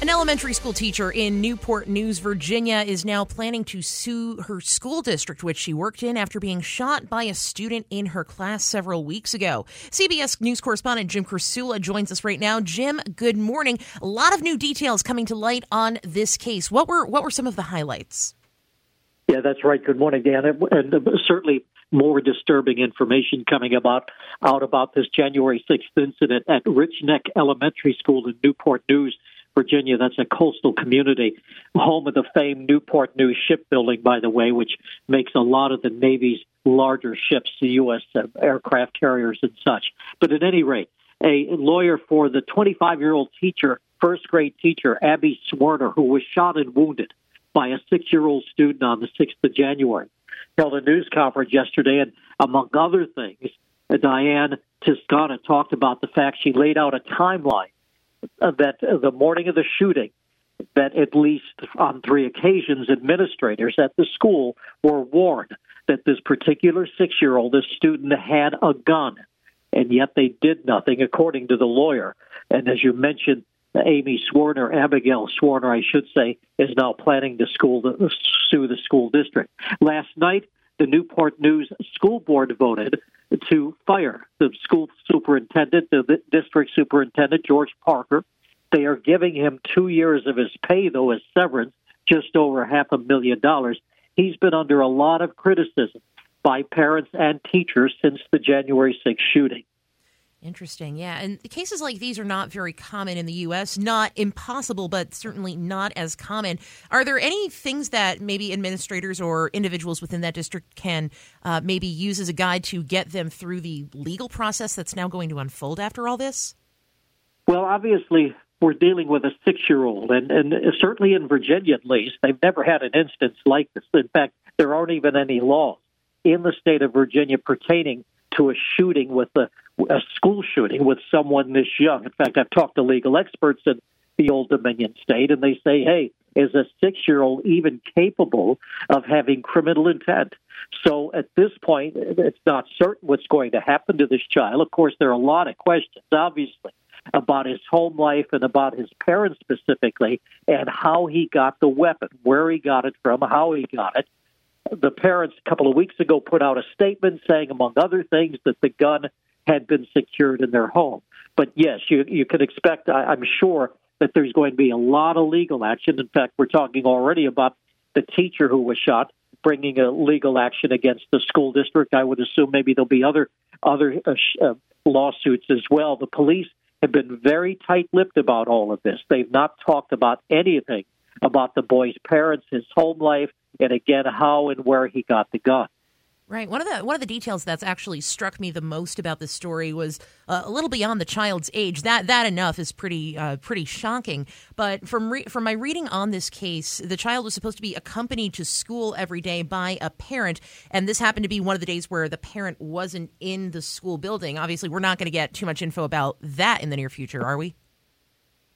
An elementary school teacher in Newport News, Virginia, is now planning to sue her school district, which she worked in, after being shot by a student in her class several weeks ago. CBS News correspondent Jim Krasula joins us right now. Jim, good morning. A lot of new details coming to light on this case. What were what were some of the highlights? Yeah, that's right. Good morning, Dan, and uh, certainly more disturbing information coming about out about this January 6th incident at Richneck Elementary School in Newport News. Virginia. That's a coastal community, home of the famed Newport News shipbuilding, by the way, which makes a lot of the Navy's larger ships, the U.S. Uh, aircraft carriers and such. But at any rate, a lawyer for the 25 year old teacher, first grade teacher, Abby Zwerner, who was shot and wounded by a six year old student on the 6th of January, held a news conference yesterday, and among other things, Diane Toscano talked about the fact she laid out a timeline Uh, that uh, the morning of the shooting, that at least on three occasions, administrators at the school were warned that this particular six year old, this student, had a gun, and yet they did nothing, according to the lawyer. And as you mentioned, Amy Zwerner, Abigail Zwerner, I should say, is now planning to to uh, sue the school district. Last night, the Newport News School Board voted to fire the school superintendent, the district superintendent, George Parker. They are giving him two years of his pay, though, as severance, just over half a million dollars. He's been under a lot of criticism by parents and teachers since the January 6th shooting. Interesting. Yeah. And cases like these are not very common in the U.S., not impossible, but certainly not as common. Are there any things that maybe administrators or individuals within that district can uh, maybe use as a guide to get them through the legal process that's now going to unfold after all this? Well, obviously, we're dealing with a six year old, and, and certainly in Virginia at least, they've never had an instance like this. In fact, there aren't even any laws in the state of Virginia pertaining to a shooting with a, a school shooting with someone this young. In fact, I've talked to legal experts in the Old Dominion state, and they say, hey, is a six year old even capable of having criminal intent? So at this point, it's not certain what's going to happen to this child. Of course, there are a lot of questions, obviously, about his home life and about his parents specifically, and how he got the weapon, where he got it from, how he got it the parents a couple of weeks ago put out a statement saying, among other things, that the gun had been secured in their home. But yes, you you can expect, I, I'm sure, that there's going to be a lot of legal action. In fact, we're talking already about the teacher who was shot bringing a legal action against the school district. I would assume maybe there'll be other other uh, uh, lawsuits as well. The police have been very tight-lipped about all of this. They've not talked about anything about the boy's parents, his home life, and again how and where he got the gun. Right. One of the one of the details that's actually struck me the most about this story was uh, a little beyond the child's age. That that enough is pretty uh, pretty shocking. But from re- from my reading on this case, the child was supposed to be accompanied to school every day by a parent, and this happened to be one of the days where the parent wasn't in the school building. Obviously, we're not going to get too much info about that in the near future, are we?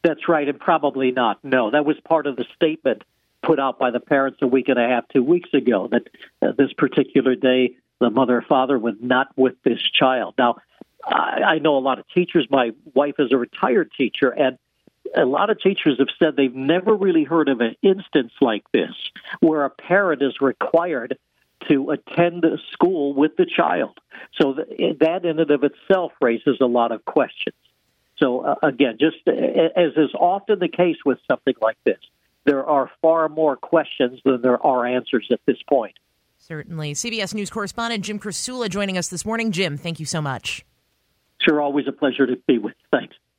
That's right, and probably not. No, that was part of the statement put out by the parents a week and a half, two weeks ago, that uh, this particular day the mother or father was not with this child. Now, I, I know a lot of teachers. My wife is a retired teacher, and a lot of teachers have said they've never really heard of an instance like this where a parent is required to attend school with the child. So that in and of itself raises a lot of questions. So uh, again, just uh, as is often the case with something like this, there are far more questions than there are answers at this point. Certainly. CBS News correspondent Jim Krasula joining us this morning. Jim, thank you so much. Sure, always a pleasure to be with. Thanks.